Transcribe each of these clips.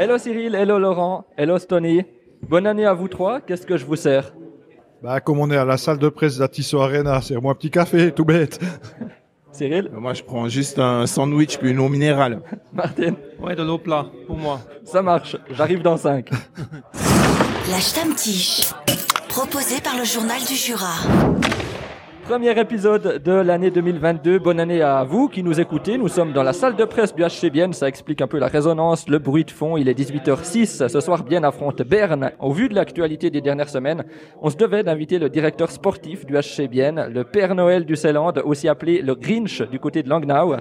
Hello Cyril, hello Laurent, hello Stony. Bonne année à vous trois, qu'est-ce que je vous sers? Bah, comme on est à la salle de presse d'Atisso Arena, c'est moi un petit café, tout bête. Cyril? Moi, je prends juste un sandwich puis une eau minérale. Martin? Ouais, de l'eau plat, pour moi. Ça marche, j'arrive dans 5. La Stammtisch, proposée par le journal du Jura. Premier épisode de l'année 2022. Bonne année à vous qui nous écoutez. Nous sommes dans la salle de presse du HC Bienne. Ça explique un peu la résonance, le bruit de fond. Il est 18h06. Ce soir, Bienne affronte Berne. Au vu de l'actualité des dernières semaines, on se devait d'inviter le directeur sportif du HC Bienne, le Père Noël du Ceyland, aussi appelé le Grinch du côté de Langnau.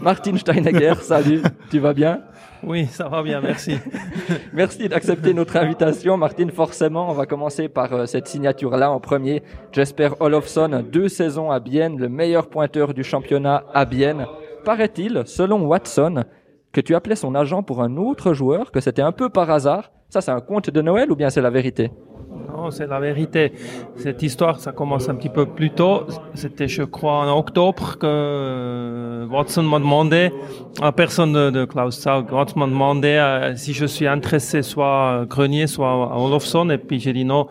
Martin Steinegger, salut. Tu vas bien? Oui, ça va bien, merci. Merci d'accepter notre invitation, Martine. Forcément, on va commencer par euh, cette signature-là en premier. Jesper Olofsson, deux saisons à Bienne, le meilleur pointeur du championnat à Bienne. Paraît-il, selon Watson, que tu appelais son agent pour un autre joueur, que c'était un peu par hasard. Ça, c'est un conte de Noël ou bien c'est la vérité? Non, c'est la vérité. Cette histoire, ça commence un petit peu plus tôt. C'était, je crois, en octobre que euh, Watson m'a demandé, à personne de, de Klaus Watson m'a demandé euh, si je suis intéressé soit à Grenier, soit à Olofsson, et puis j'ai dit non.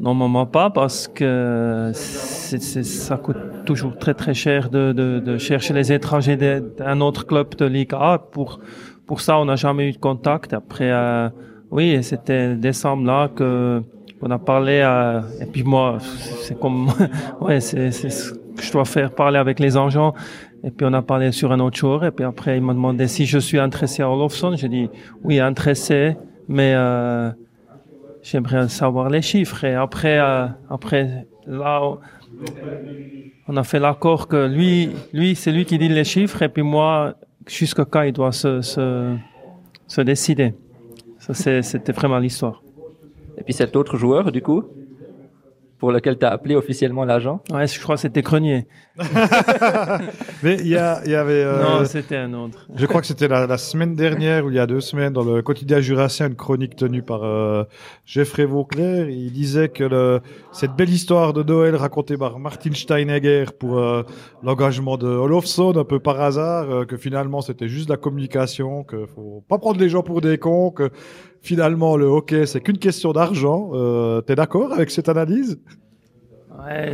Normalement pas parce que c'est, c'est, ça coûte toujours très très cher de, de, de chercher les étrangers d'un autre club de Ligue A. Pour pour ça, on n'a jamais eu de contact. Après, euh, oui, c'était décembre là que on a parlé. euh, et puis moi, c'est comme ouais, c'est ce que je dois faire parler avec les agents. Et puis on a parlé sur un autre jour. Et puis après, il m'a demandé si je suis intéressé à Olofsson. J'ai dit oui, intéressé, mais euh, j'aimerais savoir les chiffres. Et après, euh, après là, on a fait l'accord que lui, lui, c'est lui qui dit les chiffres, et puis moi, jusqu'à quand il doit se, se, se décider. Ça, c'était vraiment l'histoire. Et puis cet autre joueur, du coup, pour lequel tu as appelé officiellement l'agent Ouais, je crois que c'était Grenier. Mais il y, avait. euh, non, c'était un autre. Je crois que c'était la, la semaine dernière ou il y a deux semaines dans le quotidien jurassien, une chronique tenue par euh, Geoffrey Vauclair. Il disait que le, cette belle histoire de Noël racontée par Martin Steinegger pour euh, l'engagement de Olofsson, un peu par hasard, euh, que finalement c'était juste de la communication, que faut pas prendre les gens pour des cons, que finalement le hockey c'est qu'une question d'argent. Euh, T'es d'accord avec cette analyse? Ouais,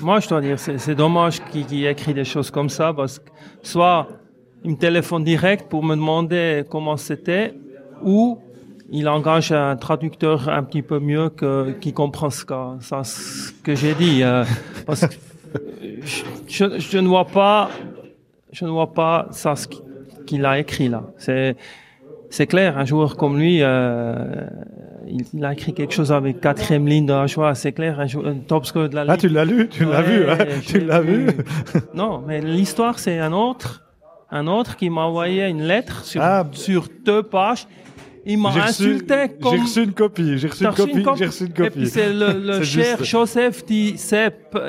moi, je dois dire, c'est dommage qu'il qu'il écrit des choses comme ça, parce que soit il me téléphone direct pour me demander comment c'était, ou il engage un traducteur un petit peu mieux que qui comprend ce que, ça, ce que j'ai dit. euh, parce que je, je, je ne vois pas, je ne vois pas ça ce qui- qu'il a écrit là. C'est c'est clair, un joueur comme lui, euh, il, il a écrit quelque chose avec quatrième ligne de la joie. C'est clair, un, joueur, un top scorer de la Ah, ligue. tu l'as lu, tu l'as vu, hein, tu l'as vu. Non, mais l'histoire, c'est un autre, un autre qui m'a envoyé une lettre sur, Ah. sur deux pages. Il m'a insulté comme... J'ai reçu une copie, j'ai reçu une copie, j'ai reçu une Et copie. puis c'est le, le cher juste- Joseph dit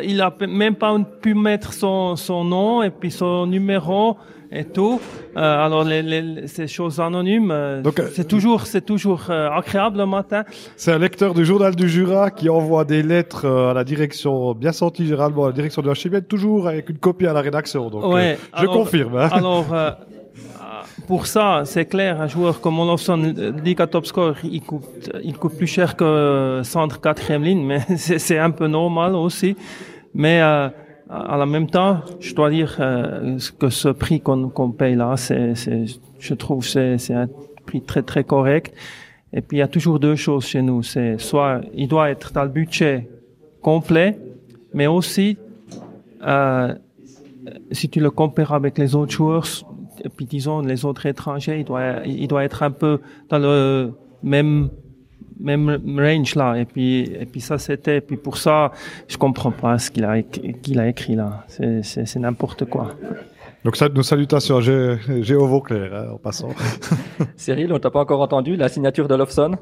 il a même pas pu mettre son, son nom et puis son numéro et tout. Euh, alors les, les- ces choses anonymes, euh, euh, c'est toujours c'est toujours euh, agréable le matin. C'est un lecteur du journal du Jura qui envoie des lettres à la direction, bien senti généralement, à la direction de HCBN, toujours avec une copie à la rédaction. Donc, Ouais, je alors- confirme. hein. Alors, pour ça, c'est clair, un joueur comme Olofsson, Liga top score, il coûte, il coûte plus cher que centre quatrième ligne, mais c'est un peu normal aussi. Mais à la même temps, je dois dire euh, que ce prix qu'on qu'on paye là, c'est, je trouve c'est c'est un prix très très correct. Et puis il y a toujours deux choses chez nous, c'est soit il doit être dans le budget complet, mais aussi euh, si tu le compares avec les autres joueurs, et puis disons les autres étrangers, il doit, il doit être un peu dans le même même range là. Et puis et puis ça c'était. Et puis pour ça, je comprends pas ce qu'il a qu'il a écrit là. C'est c'est c'est n'importe quoi. Donc, ça, nos salutations Géo Vauclair, hein, en passant. Cyril, on t'a pas encore entendu la signature de Lofson?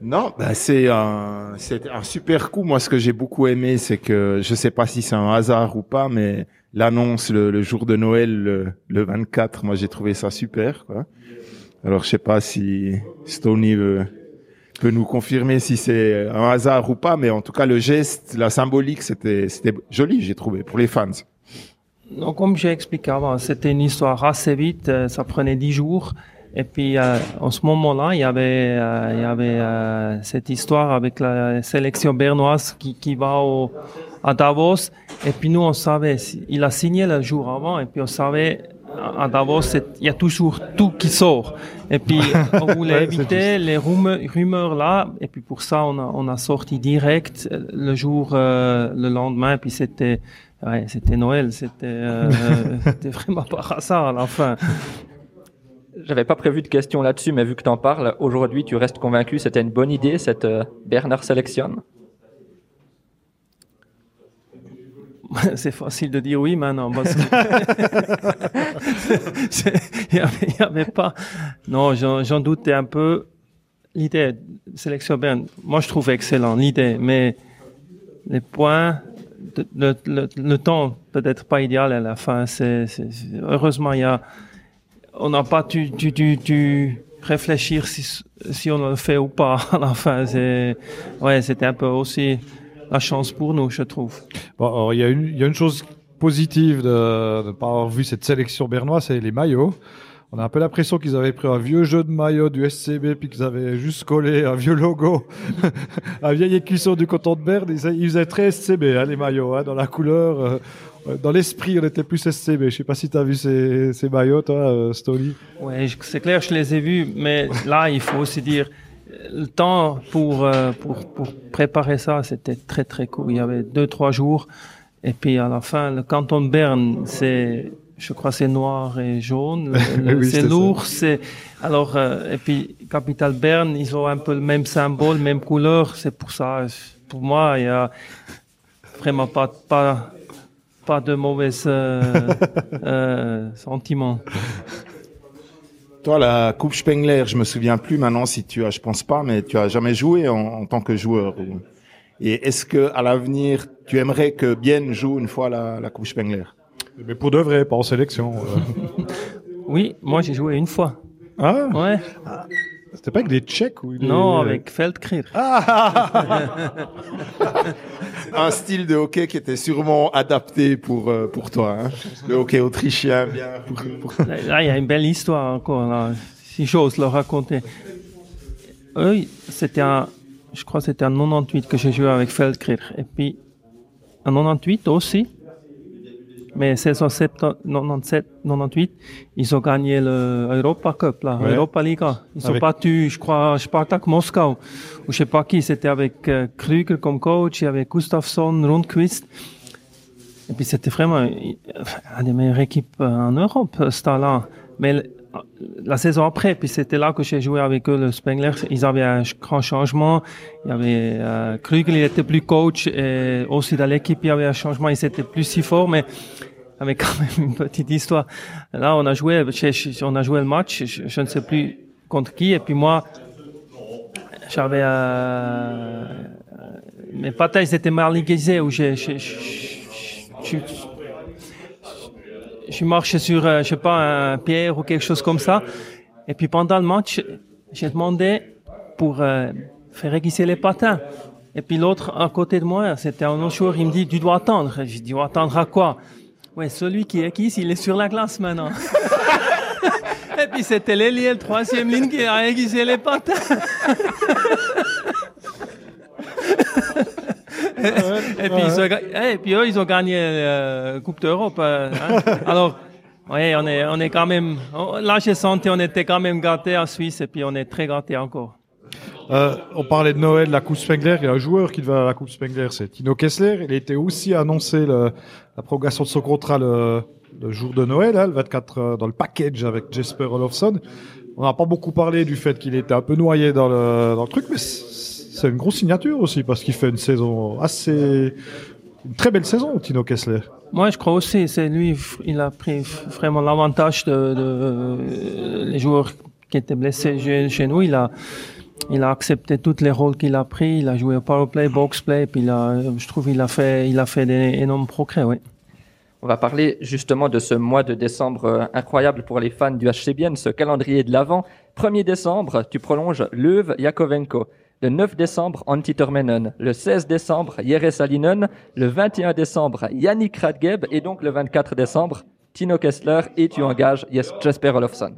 Non, bah c'est un, c'est un super coup. Moi, ce que j'ai beaucoup aimé, c'est que je sais pas si c'est un hasard ou pas, mais l'annonce le, le jour de Noël, le, le 24, moi j'ai trouvé ça super. Quoi. Alors, je sais pas si Stony veut, peut nous confirmer si c'est un hasard ou pas, mais en tout cas, le geste, la symbolique, c'était, c'était joli, j'ai trouvé, pour les fans. Donc, comme j'ai expliqué avant, c'était une histoire assez vite, euh, ça prenait dix jours. Et puis, euh, en ce moment-là, il y avait, euh, il y avait euh, cette histoire avec la sélection bernoise qui, qui va au, à Davos. Et puis nous, on savait, il a signé le jour avant, et puis on savait à Davos, il y a toujours tout qui sort. Et puis, on voulait éviter les rumeurs, rumeurs là. Et puis pour ça, on a, on a sorti direct euh, le jour, euh, le lendemain. Et puis c'était, ouais, c'était Noël. C'était, euh, c'était vraiment par hasard à la fin. J'avais pas prévu de questions là-dessus, mais vu que t'en parles, aujourd'hui, tu restes convaincu, c'était une bonne idée, cette euh, Bernard Sélection C'est facile de dire oui maintenant parce que il y avait, pas. Non, j'en doutais un peu. L'idée, sélection Berne, moi je trouve excellent l'idée, mais les points, le, le, le temps peut-être pas idéal à la fin. C'est heureusement il y a, on n'a pas dû, dû, dû, dû réfléchir si, si on le fait ou pas à la fin. Ouais, c'était un peu aussi la chance pour nous, je trouve. Bon, alors, il y, a une- il y a une chose positive de ne pas avoir vu cette sélection bernoise, c'est les maillots. On a un peu l'impression qu'ils avaient pris un vieux jeu de maillot du SCB puis qu'ils avaient juste collé un vieux logo, un vieil écusson du canton de Berne. Ils, faisaient très SCB, hein, les maillots, hein, dans la couleur. euh, dans l'esprit, on était plus SCB. Je sais pas si tu as vu ces, ces maillots, toi, euh, Stoli. Je- c'est clair, je les ai vus, mais là, il faut aussi dire, euh, le temps pour, euh, pour, pour préparer ça, c'était très très court. Il y avait deux, trois jours. Et puis à la fin, le canton de Berne, c'est, je crois, c'est noir et jaune. Oui, c'est lourd. C'est alors euh, et puis capitale Berne, ils ont un peu le même symbole, même couleur. C'est pour ça. Pour moi, il y a vraiment pas pas pas de mauvais euh, euh, sentiments. Toi, la Coupe Spengler, je me souviens plus maintenant si tu as, je pense pas, mais tu as jamais joué en, en tant que joueur. ou- Et est-ce que à l'avenir, tu aimerais que Bienne joue une fois la, la Coupe Spengler? Mais pour de vrai, pas en sélection. euh. Oui, moi j'ai joué une fois. Ah, Ouais. C'était pas avec des Tchèques ou des- Non, avec Feldkrier. Un style de hockey qui était sûrement adapté pour euh, pour toi, hein le hockey autrichien, bien. Là, là, il y a une belle histoire encore, là, si j'ose le raconter. Eux, c'était un, je crois que c'était en 98 que j'ai joué avec Feldkrier. Et puis, en 98 aussi, mais saison 70 97, 98, ils ont gagné le Europa Cup, là, Ouais. Europa Liga. Ils ont Avec- battu, je crois, Spartak Moscou, ou je sais pas qui, c'était avec euh, Krüger comme coach, y avait Gustafsson, Rundqvist. Et puis c'était vraiment une des meilleures équipes euh, en Europe, ce temps-là. Mais la saison après, puis c'était là que j'ai joué avec eux, le Spengler, ils avaient un grand changement. Il y avait euh, Krugel, il était plus coach, et aussi dans l'équipe, il y avait un changement, ils étaient plus si forts, mais avec quand même une petite histoire. Là, on a joué, on a joué le match, je, ne sais plus contre qui, et puis moi, j'avais euh, mes patates ils étaient mal aiguisées où j'ai- je suis marché sur euh, je sais pas un pierre ou quelque chose comme ça. Et puis pendant le match j'ai demandé pour euh, faire aiguiser les patins. Et puis l'autre à côté de moi c'était un autre joueur il me dit tu dois attendre. J'ai dit attendre à quoi? Ouais celui qui aiguise il est sur la glace maintenant. Et puis c'était l'ailier le troisième ligne qui a aiguisé les patins et, puis, ils ont ga- eh, et puis eux, ils ont gagné la Coupe d'Europe. euh, hein. Alors, oui, on est, on est quand même. on- Là, j'ai senti on était quand même gâtés en Suisse et puis on est très gâtés encore. Euh, on parlait de Noël, la Coupe Spengler. Il y a un joueur qui va à la Coupe Spengler, c'est Tino Kessler. Il a été aussi annoncé le- la prolongation de son contrat le, le jour de Noël, hein, le 24, euh, dans le package avec Jesper Olofsson. On n'a pas beaucoup parlé du fait qu'il était un peu noyé dans le, dans le truc, mais c'est une grosse signature aussi parce qu'il fait une saison assez, une très belle saison, Tino Kessler. Moi, je crois aussi, c'est lui, il a pris vraiment l'avantage de, de les joueurs qui étaient blessés chez, nous. Il a, il a accepté tous les rôles qu'il a pris. Il a joué au powerplay, boxplay, puis il a, je trouve, il a fait, il a fait des énormes progrès, oui. On va parler justement de ce mois de décembre euh, incroyable pour les fans du HC Bienne, ce calendrier de l'Avent. 1er décembre, tu prolonges Löw Yakovenko. Le 9 décembre, Antti Tormenon. Le 16 décembre, Jere Salinen. Le 21 décembre, Yannick Radgeb. Et donc le 24 décembre, Tino Kessler. Et tu engages Jes- Jesper Olofsson.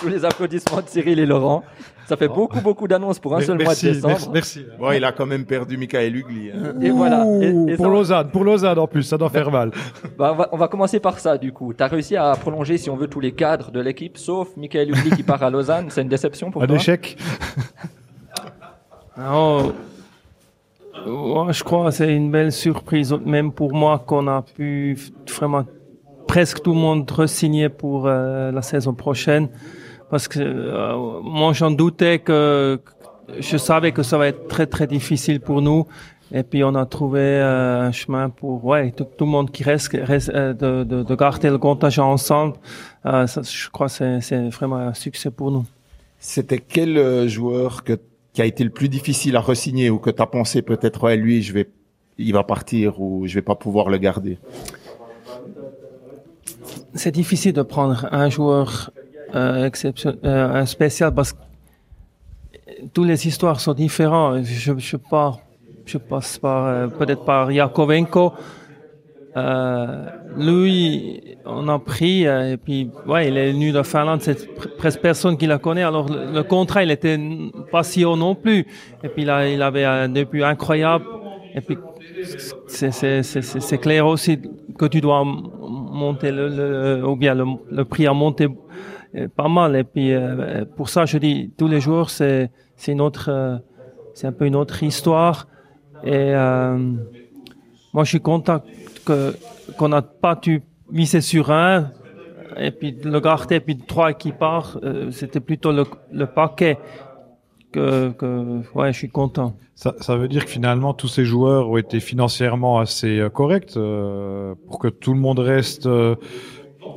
Sous les applaudissements de Cyril et Laurent. Ça fait beaucoup, beaucoup d'annonces pour un seul mois de merci, décembre. merci, merci. Bon, il a quand même perdu Michael Ugli. hein. Et voilà. Et- Ouh, et pour ça- Lausanne, pour Lausanne en plus, ça doit faire mal. Bah, on, va, on va commencer par ça, du coup. Tu as réussi à prolonger, si on veut, tous les cadres de l'équipe, sauf Michael Ugli qui part à Lausanne. C'est une déception pour Un toi échec. Oh, ouais, je crois que c'est une belle surprise, même pour moi, qu'on a pu vraiment presque tout le monde re-signer pour euh, la saison prochaine. Parce que euh, moi, j'en doutais que je savais que ça va être très très difficile pour nous. Et puis on a trouvé euh, un chemin pour ouais tout, tout le monde qui reste, reste euh, de, de, de garder le contagion ensemble. Euh, ça, je crois que c'est- c'est vraiment un succès pour nous. C'était quel euh, joueur que, qui a été le plus difficile à resigner ou que tu as pensé peut-être, ouais, lui, je vais, il va partir ou je vais pas pouvoir le garder? c'est difficile de prendre un joueur euh, exception, euh, spécial parce que toutes les histoires sont différentes. Je, je pars, je passe par euh, peut-être par Yakovenko. Euh, lui, on a pris euh, et puis ouais, il est venu de Finlande. C'est pr- presque personne qui la connaît. Alors le, le contrat, il était pas si haut non plus. Et puis là, il avait un début incroyable. Et puis c'est c'est c'est c'est c'est clair aussi que tu dois monter le, le ou bien le, le prix monter euh, pas mal. Et puis euh, pour ça, je dis tous les jours, c'est une autre, euh, c'est un peu une autre histoire. Et euh, moi, je suis content que qu'on n'a pas dû miser sur un et puis le garder, puis trois qui part. euh, C'était plutôt le, paquet que, ouais, je suis content. Ça, veut dire que finalement tous ces joueurs ont été financièrement assez euh, corrects euh, pour que tout le monde reste euh,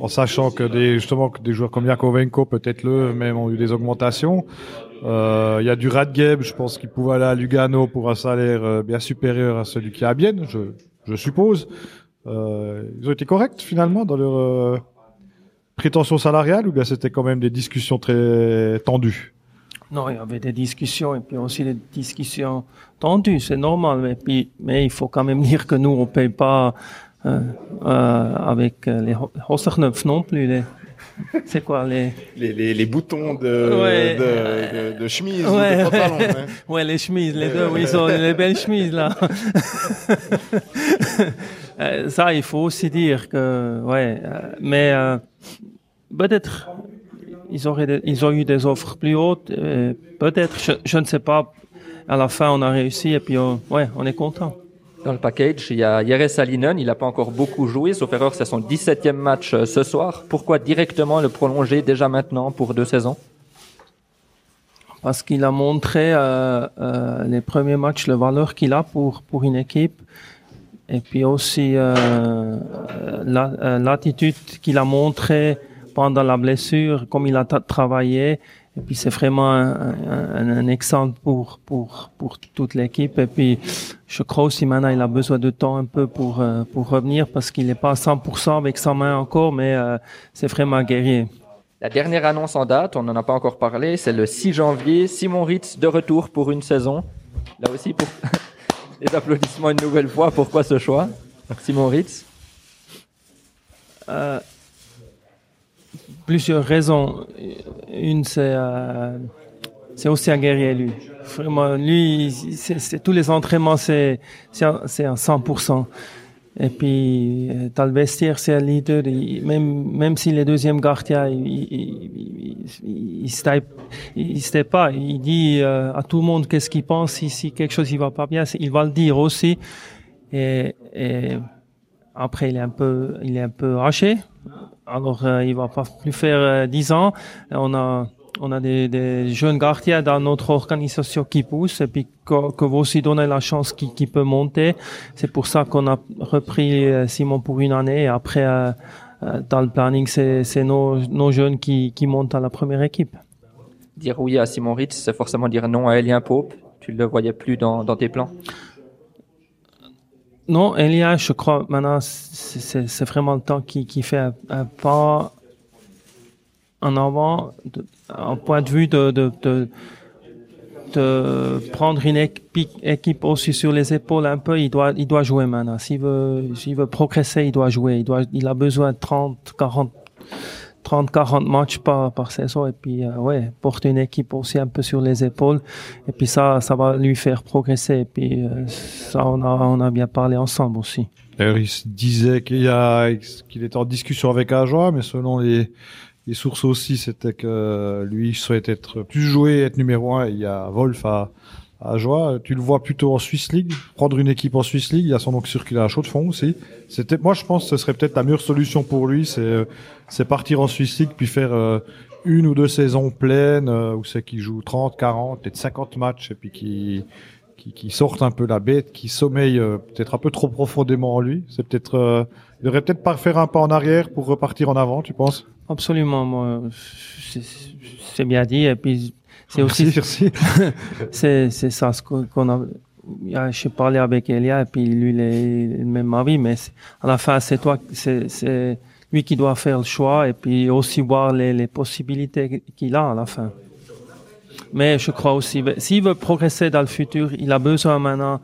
en sachant que des justement que des joueurs comme Yakovenko peut-être le même ont eu des augmentations. Euh, Il y a du Radgeb, je pense qu'il pouvait aller à Lugano pour un salaire euh, bien supérieur à celui qui est à Bienne, je, je suppose. Euh, ils ont été corrects finalement dans leur euh, prétention salariale ou bien c'était quand même des discussions très tendues? Non, il y avait des discussions et puis aussi des discussions tendues, c'est normal. Mais, puis, mais il faut quand même dire que nous, on paye pas avec euh, les Ho- Hosserknopf non plus. Les, c'est quoi les Les, les, les boutons de, Ouais. de, de, de chemise ou Ouais, de pantalon. ouais. hein. Ouais, les chemises, les deux, oui, ils ont les belles chemises là. Euh, Ça, il faut aussi dire que, ouais, euh, mais euh, peut-être ils auraient, ils ont eu des offres plus hautes. euh, peut-être, je, je ne sais pas. À la fin, on a réussi et puis, on, ouais, on est content. Dans le package, il y a Jere Salinen, il n'a pas encore beaucoup joué, sauf erreur, c'est son 17e match euh, ce soir. Pourquoi directement le prolonger déjà maintenant pour deux saisons? Parce qu'il a montré euh, euh, les premiers matchs le valeur qu'il a pour pour une équipe. Et puis aussi euh, euh, la- l'attitude qu'il a montré pendant la blessure comme il a travaillé et puis c'est vraiment un, un, un exemple pour pour pour toute l'équipe et puis je crois aussi maintenant il a besoin de temps un peu pour euh, pour revenir parce qu'il n'est pas à 100% avec sa main encore mais euh, c'est vraiment guerrier La dernière annonce en date, on n'en a pas encore parlé, c'est le 6 janvier. Simon Ritz de retour pour une saison. Là aussi, pour les applaudissements une nouvelle fois. Pourquoi ce choix Simon Ritz? Euh, plusieurs raisons. Une, c'est euh, aussi un guerrier, lui. Vraiment, lui, c'est c'est- tous les entraînements, c'est un, c'est un 100%. Et puis, euh, dans le vestiaire, c'est un leader. Il- même, même s'il est deuxième gardien, il, il, il, il, il pas. Il dit euh, à tout le monde qu'est-ce qu'il pense. Si, si quelque chose il va pas bien, il va le dire aussi. Et, et après, il est un peu, il est un peu haché. Alors, euh, il va pas plus faire euh, 10 ans. On a, on a des, jeunes gardiens dans notre organisation qui poussent et puis que, que vous aussi donnez la chance qui, qui peut monter. C'est pour ça qu'on a repris euh, Simon pour une année et après, euh, euh, dans le planning, c'est, nos, jeunes qui, qui montent à la première équipe. Dire oui à Simon Ritz, c'est forcément dire non à Elien Pope. Tu le voyais plus dans, dans tes plans? Non, Elia, je crois maintenant, c'est vraiment le temps qui, qui fait un, un pas en avant, un point de vue de, de, de, de prendre une équipe, équipe aussi sur les épaules un peu. Il doit, il doit jouer maintenant. S'il veut, s'il veut progresser, il doit jouer. Il doit, il a besoin de 30, 40, 30-40 matchs par, par saison et puis euh, ouais porter une équipe aussi un peu sur les épaules et puis ça ça va lui faire progresser et puis euh, ça on a on a bien parlé ensemble aussi. D'ailleurs, il se disait qu'il a qu'il était en discussion avec Ajoie, mais selon les les sources aussi, c'était que lui souhaitait être plus joué, être numéro un. Il y a Wolf à à Joie. Tu le vois plutôt en Swiss League, prendre une équipe en Swiss League. Il y a son nom circulé à chaud de fond aussi. C'était, moi, je pense que ce serait peut-être la meilleure solution pour lui, c'est, euh, c'est partir en Swiss League puis faire euh, une ou deux saisons pleines euh, où c'est qu'il joue 30, 40, peut-être 50 matchs et puis qui qui, qui sorte un peu la bête, qui sommeille peut-être un peu trop profondément en lui. C'est peut-être, il devrait peut-être pas faire un pas en arrière pour repartir en avant, tu penses? Absolument, moi, c'est, c'est bien dit. Et puis c'est aussi, c'est, c'est ça ce qu'on a. J'ai parlé avec Elia et puis lui, il est le même avis, mais à la fin, c'est toi, c'est, c'est lui qui doit faire le choix et puis aussi voir les, les possibilités qu'il a à la fin. Mais je crois aussi, s'il veut progresser dans le futur, il a besoin maintenant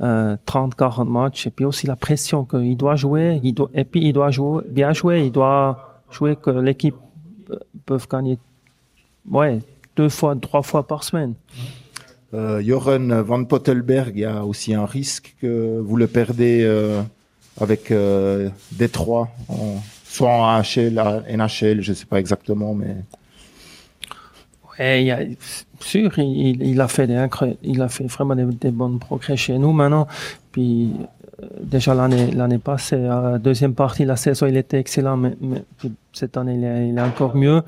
euh, 30, 40 matchs et puis aussi la pression qu'il doit jouer, il doit, et puis il doit jouer, bien jouer, il doit jouer que l'équipe peut gagner, ouais, deux fois, trois fois par semaine. Euh, Joran Van Pottelberg, il y a aussi un risque que vous le perdez euh, avec euh, Détroit, en, soit en AHL, NHL, je ne sais pas exactement, mais. Ouais, il y a, sûr, il, il, a fait des il a fait vraiment des, des bons progrès chez nous maintenant. Puis euh, déjà l'année l'année passée, la deuxième partie, la saison, il était excellent, mais, mais cette année, il est, il est encore mieux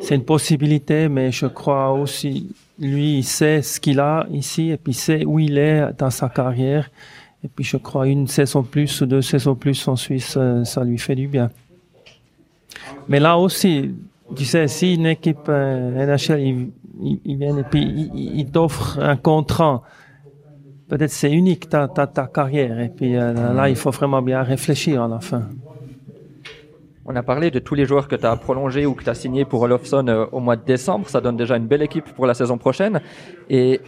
c'est une possibilité, mais je crois aussi, lui, il sait ce qu'il a ici et puis il sait où il est dans sa carrière. Et puis je crois une saison plus ou deux saisons plus en Suisse, euh, ça lui fait du bien. Mais là aussi, tu sais, si une équipe euh, NHL, il, vient et puis il, t'offre un contrat, peut-être c'est unique ta, ta, ta carrière. Et puis euh, là, il faut vraiment bien réfléchir à la fin. On a parlé de tous les joueurs que tu as prolongés ou que tu as signés pour Olofsson euh, au mois de décembre. Ça donne déjà une belle équipe pour la saison prochaine. Et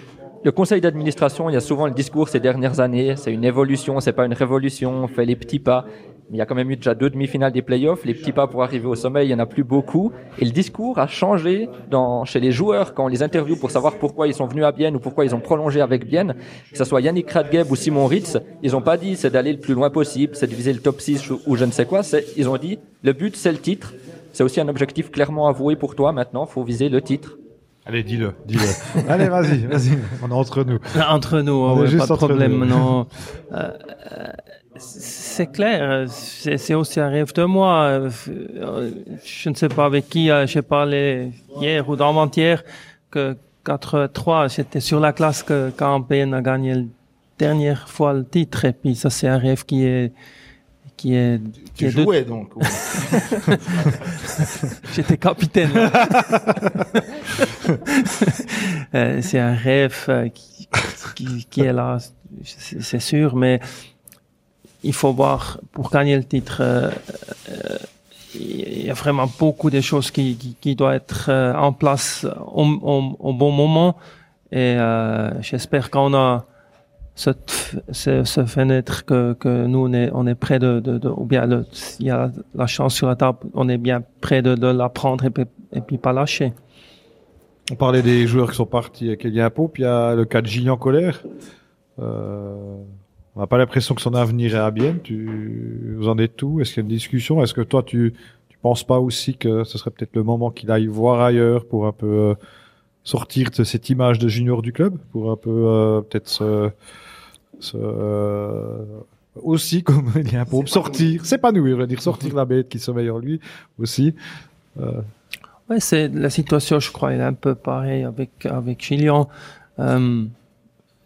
le conseil d'administration, il y a souvent le discours ces dernières années, c'est une évolution, c'est pas une révolution, on fait les petits pas. Il y a quand même eu déjà deux demi-finales des playoffs, les petits pas pour arriver au sommet, il y en a plus beaucoup. Et le discours a changé dans, chez les joueurs quand on les interviewe pour savoir pourquoi ils sont venus à Bienne ou pourquoi ils ont prolongé avec Bienne. Que ce soit Yannick Radgeb ou Simon Ritz, ils ont pas dit c'est d'aller le plus loin possible, c'est de viser le top 6 ou je ne sais quoi, c'est, ils ont dit le but c'est le titre. C'est aussi un objectif clairement avoué pour toi maintenant, faut viser le titre. Allez, dis-le, dis-le. Allez, vas-y, vas-y. On est entre nous. Entre nous, on ouais, pas de problème. Non. Euh, c'est clair, c'est aussi un rêve de moi. Je ne sais pas avec qui euh, j'ai parlé hier ou d'avant-hier que 4-3, j'étais sur la classe que quand a gagné la dernière fois le titre. Et puis ça, c'est un rêve qui est qui est qui tu jouais donc j'étais capitaine euh, c'est un rêve euh, qui, qui, qui est là c'est sûr mais il faut voir pour gagner le titre euh, il y a vraiment beaucoup de choses qui, qui, qui doivent être en place au, au, au bon moment et j'espère qu'on a cette, ce, fenêtre que, que nous on est, on est prêt de, de, de ou bien il y a la chance sur la table, on est bien prêt de, de la prendre et puis, et puis pas lâcher. On parlait des joueurs qui sont partis Elia Pope, il y a le cas de Gillian Colère. Euh, on n'a pas l'impression que son avenir est à bien. Tu, vous en êtes tout Est-ce qu'il y a une discussion? Est-ce que toi, tu, tu penses pas aussi que ce serait peut-être le moment qu'il aille voir ailleurs pour un peu euh, sortir de cette image de junior du club, pour un peu euh, peut-être se, euh, aussi comme il y a un pour sortir, s'épanouir, je veux dire sortir la bête qui sommeille en lui aussi. Euh. Ouais, c'est la situation, je crois, elle est un peu pareil avec avec Gillian. Euh,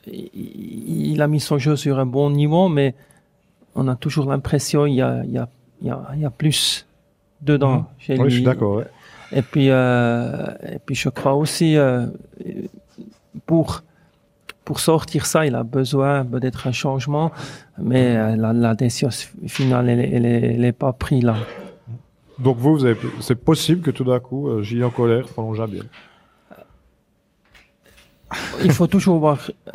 il a mis son jeu sur un bon niveau, mais on a toujours l'impression il y a il y a il y a, il y a plus dedans mmh. chez oui, lui. je suis d'accord. Ouais. Et puis euh, et puis je crois aussi euh, pour pour sortir ça, il a besoin d'être un changement, mais euh, la, la décision finale, elle n'est pas prise là. Donc vous, c'est possible que tout d'un coup, euh, Gilles en colère prolonge bien. Il faut toujours voir euh,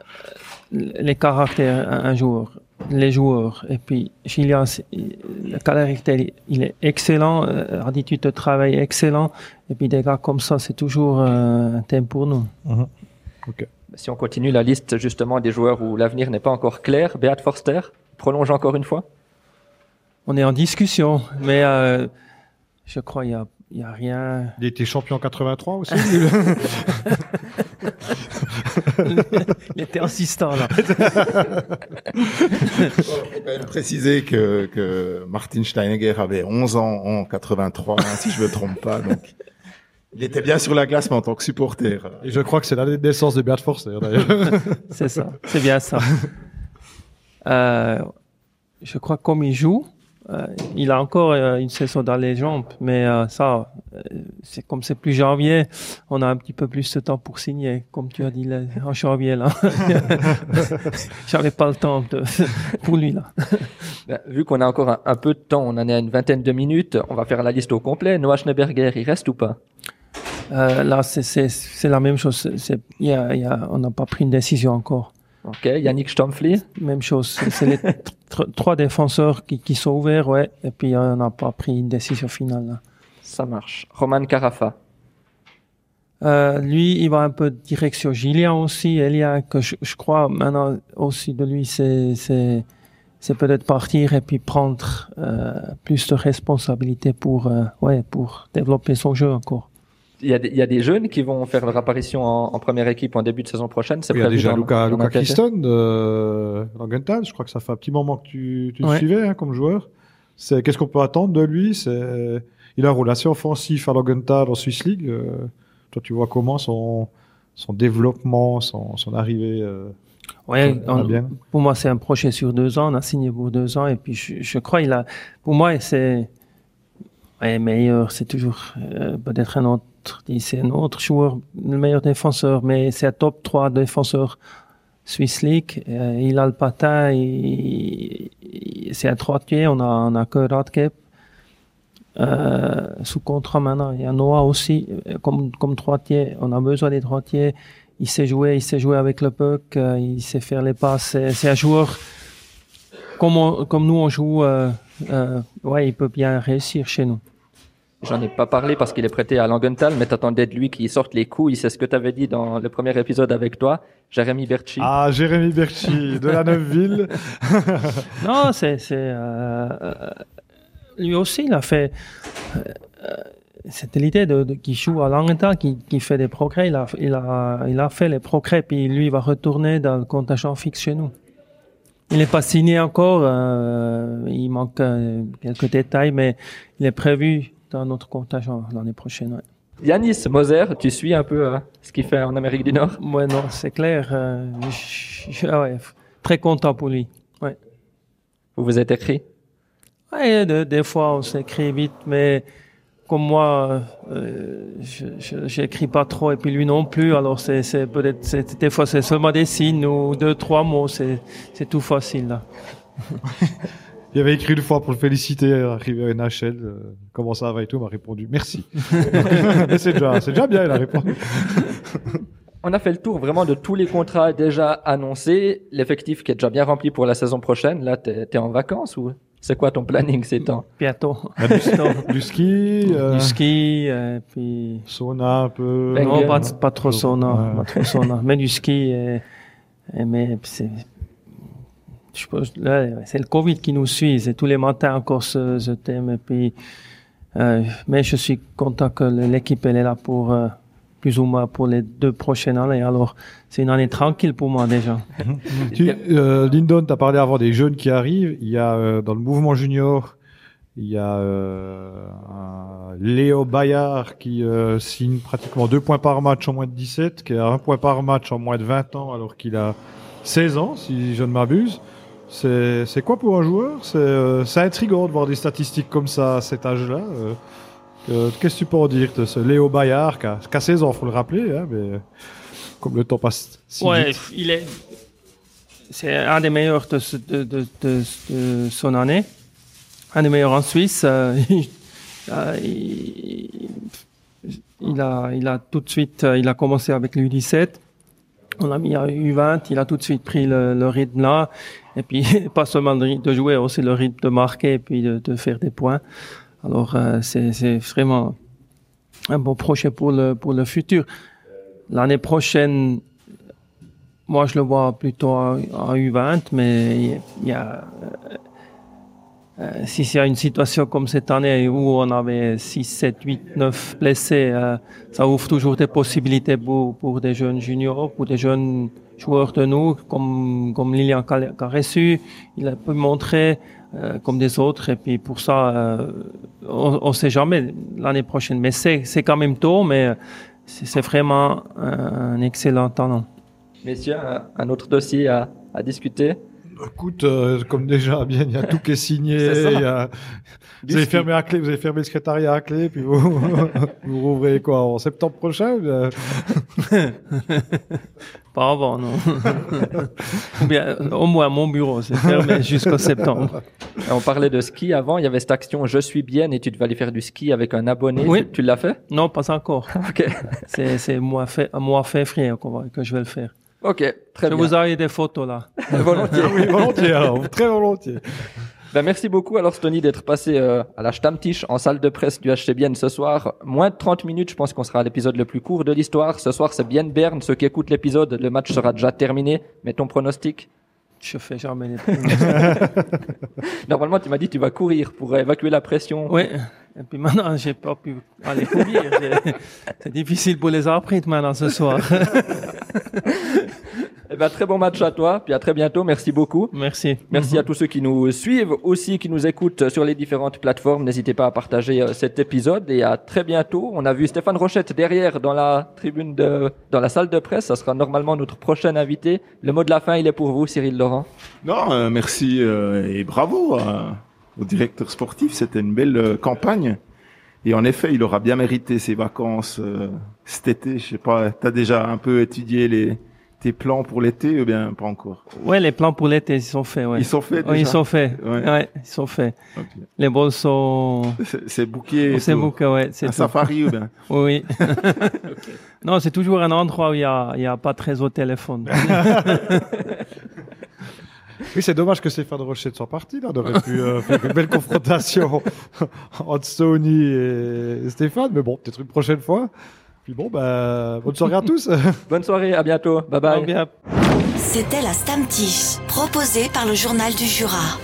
les caractères un, un jour. les joueurs. Et puis, Gillian, c'est- le caractère, il est excellent. Euh, Attitude de travail excellent. Et puis, des gars comme ça, c'est toujours euh, un thème pour nous. Si on continue la liste justement des joueurs où l'avenir n'est pas encore clair, Beat Forster prolonge encore une fois? On est en discussion, mais euh, je crois qu'il n'y a, y a rien. Il était champion en 83 aussi. Il était insistant là. faut quand même préciser que, que Martin Steinegger avait 11 ans en 83, hein, si je me trompe pas. Donc, il était bien sur la glace, mais en tant que supporter. Et je crois que c'est l'année de naissance de Beat Forster d'ailleurs. C'est ça, c'est bien ça. Euh, je crois que comme il joue, euh, il a encore euh, une saison dans les jambes, mais euh, ça, euh, c'est comme c'est plus janvier, on a un petit peu plus de temps pour signer, comme tu as dit là, en janvier là. J'avais pas le temps de, pour lui là. Ben, vu qu'on a encore un, un peu de temps, on en est à une vingtaine de minutes, on va faire la liste au complet. Noah Schneeberger, il reste ou pas? Euh, là, c'est- la même chose. y a- y a- on n'a pas pris une décision encore. Ok, Yannick Stomfli, Même chose. C'est les tr- trois défenseurs qui, qui sont ouverts, ouais. Et puis on n'a pas pris une décision finale. Là. ça marche. Roman Carafa, Euh, lui, il va un peu direction Gillian aussi. Elia, que je, je crois maintenant aussi de lui, c'est c'est c'est peut-être partir et puis prendre euh, plus de responsabilités pour euh, ouais pour développer son jeu encore. Il y, a des, il y a des jeunes qui vont faire leur apparition en, en première équipe en début de saison prochaine. C'est Il y a déjà dans- Luca, Luca de Langenthal. Je crois que ça fait un petit moment que tu, tu le suivais hein, comme joueur. C'est qu'est-ce qu'on peut attendre de lui? C'est il a un rôle assez offensif à Langenthal en Swiss League. Euh, toi, tu vois comment son son développement, son, son arrivée. euh, Ouais, va on- bien. pour moi, c'est un projet sur deux ans. On a signé pour deux ans. Et puis, je, je crois, il a, pour moi, c'est, ouais, meilleur. C'est toujours, euh, peut-être un autre, c'est un autre joueur, le meilleur défenseur, mais c'est un top 3 défenseur Swiss League. Euh, il a le patin, c'est un droitier. On a, on a que Radkep. Euh, sous contrat maintenant. Il y a Noah aussi, euh, comme, comme droitier. On a besoin des droitiers il sait jouer, il sait jouer avec le puck, il sait faire les passes. C'est, un joueur comme, comme nous on joue. ouais, il peut bien réussir chez nous. J'en ai pas parlé parce qu'il est prêté à Langenthal, mais t'attendais de lui qu'il sorte les coups. C'est ce que tu avais dit dans le premier épisode avec toi, Jérémy Berchi. Ah, Jérémy Berchi de la Neuville. Non, c'est, c'est euh, euh, lui aussi il a fait. euh, euh, c'était l'idée de, de qui joue à Langenthal, qui, qui fait des progrès. Il a, il a, il a fait les progrès, puis lui il va retourner dans le contingent fixe chez nous. Il n'est pas signé encore, euh, il manque euh, quelques détails, mais il est prévu dans notre contingent l'année prochaine. Ouais. Yanis Moser, tu suis un peu euh, ce qu'il fait en Amérique du Nord? Ouais, non, c'est clair. euh, je- je- ah ouais, très content pour lui. Ouais. Vous vous êtes écrit? Ouais, de- des fois on s'écrit vite, mais comme moi, euh, je je- j'écris pas trop et puis lui non plus. Alors c'est c'est peut-être c'est- des fois c'est seulement des signes ou deux trois mots. C'est c'est tout facile là. Il avait écrit une fois pour le féliciter, arrivé à NHL. euh, comment ça va et tout, il m'a répondu merci. C'est déjà, c'est déjà bien, il a répondu. On a fait le tour vraiment de tous les contrats déjà annoncés, l'effectif qui est déjà bien rempli pour la saison prochaine. Là, t'es es en vacances ou c'est quoi ton planning ces temps? Bientôt. Du ski, euh, du ski euh, puis sauna un peu. Non pas, pas trop sauna, Ouais. pas trop sauna, mais du ski. Et, et mais c'est je pense là c'est le Covid qui nous suit. C'est tous les matins encore ce, thème euh, mais je suis content que l'équipe elle est là pour euh, plus ou moins pour les deux prochaines années. Alors c'est une année tranquille pour moi déjà. Tu, euh, tu as parlé avant des jeunes qui arrivent. Il y a euh, dans le mouvement junior, il y a un Léo Bayard qui signe pratiquement deux points par match en moins de 17, qui a un point par match en moins de 20 ans alors qu'il a 16 ans, si je ne m'abuse. C'est quoi pour un joueur? C'est euh, intriguant de voir des statistiques comme ça à cet âge-là. euh. Qu'est-ce que tu peux en dire de ce Léo Bayard qui a, qui a 16 ans, faut le rappeler, hein, mais comme le temps passe si ouais, vite. il est c'est un des meilleurs de, ce- de, de, de, de son année, un des meilleurs en Suisse. euh, il, euh, il- il a, il a tout de suite, il a commencé avec l'U17. On l'a mis à U20, il a tout de suite pris le, le rythme là. Et puis, pas seulement le rythme de jouer, aussi le rythme de marquer et puis de, de faire des points. Alors, euh, c'est vraiment un bon projet pour le, pour le futur. L'année prochaine, moi, je le vois plutôt à, à U20, mais il y a, euh, euh, si il y a une situation comme cette année où on avait 6, 7, 8, 9 blessés, euh, ça ouvre toujours des possibilités pour, pour des jeunes juniors, pour des jeunes joueurs de nous, comme, comme Lilian Caressu, il a pu montrer, euh, comme des autres, et puis pour ça, euh, on ne sait jamais l'année prochaine, mais c'est c'est quand même tôt, mais c'est c'est vraiment un, excellent talent. Messieurs, un- un autre dossier à, à discuter. Écoute, euh, comme déjà, bien, il y a tout qui est signé. C'est y a- Vous avez ski. fermé à clé, vous avez fermé le secrétariat à clé, puis vous, vous rouvrez quoi en septembre prochain ou bien Pas avant, non. Ou Bien, au moins, mon bureau, c'est fermé jusqu'au septembre. On parlait de ski avant, il y avait cette action Je suis bien et tu devais aller faire du ski avec un abonné. Oui. Tu, tu l'as fait? Non, pas encore. Ok. C'est, c'est mois, fait, février va- que je vais le faire. Ok, très je bien. vous envoie des photos là. Volontiers. Oui, volontiers, alors, très volontiers. Ben, merci beaucoup alors Stony d'être passé euh, à la Stammtisch en salle de presse du HC Bienne ce soir. Moins de 30 minutes, je pense qu'on sera à l'épisode le plus court de l'histoire. Ce soir c'est Bienne Berne. Ceux qui écoutent l'épisode, le match sera déjà terminé. Mais ton pronostic Je fais jamais les Normalement tu m'as dit tu vas courir pour évacuer la pression. Oui. Et puis maintenant, j'ai pas pu aller courir. C'est difficile pour les arbitres maintenant ce soir. Eh ben, très bon match à toi, puis à très bientôt. Merci beaucoup. Merci. Merci à tous ceux qui nous suivent, aussi qui nous écoutent sur les différentes plateformes. N'hésitez pas à partager euh, cet épisode et à très bientôt. On a vu Stéphane Rochette derrière dans la tribune de, dans la salle de presse. Ça sera normalement notre prochain invité. Le mot de la fin, il est pour vous, Cyril Laurent. Non, euh, merci euh, et bravo au directeur sportif. C'était une belle euh, campagne. Et en effet, il aura bien mérité ses vacances euh, cet été. Je sais pas, t'as déjà un peu étudié les tes plans pour l'été ou bien pas encore? Ouais, les plans pour l'été, ils sont faits, ouais. Ils sont faits Oui, ils déjà? sont faits. Ouais. Ouais. ils sont faits. Ok. Les bols sont, C'est- et c'est bouquet, ouais, c'est Un tout. safari ou bien? Oui. Non, c'est toujours un endroit où il y a, y a pas très au téléphone. Oui, c'est dommage que Stéphane Rochette soit parti, là. On aurait pu euh, faire une belle confrontation entre Sony et Stéphane, mais bon, peut-être une prochaine fois. Puis bon, bah, bonne soirée à tous. Bonne soirée, à bientôt. Bye bye. C'était la Stamtiche, proposée par le journal du Jura.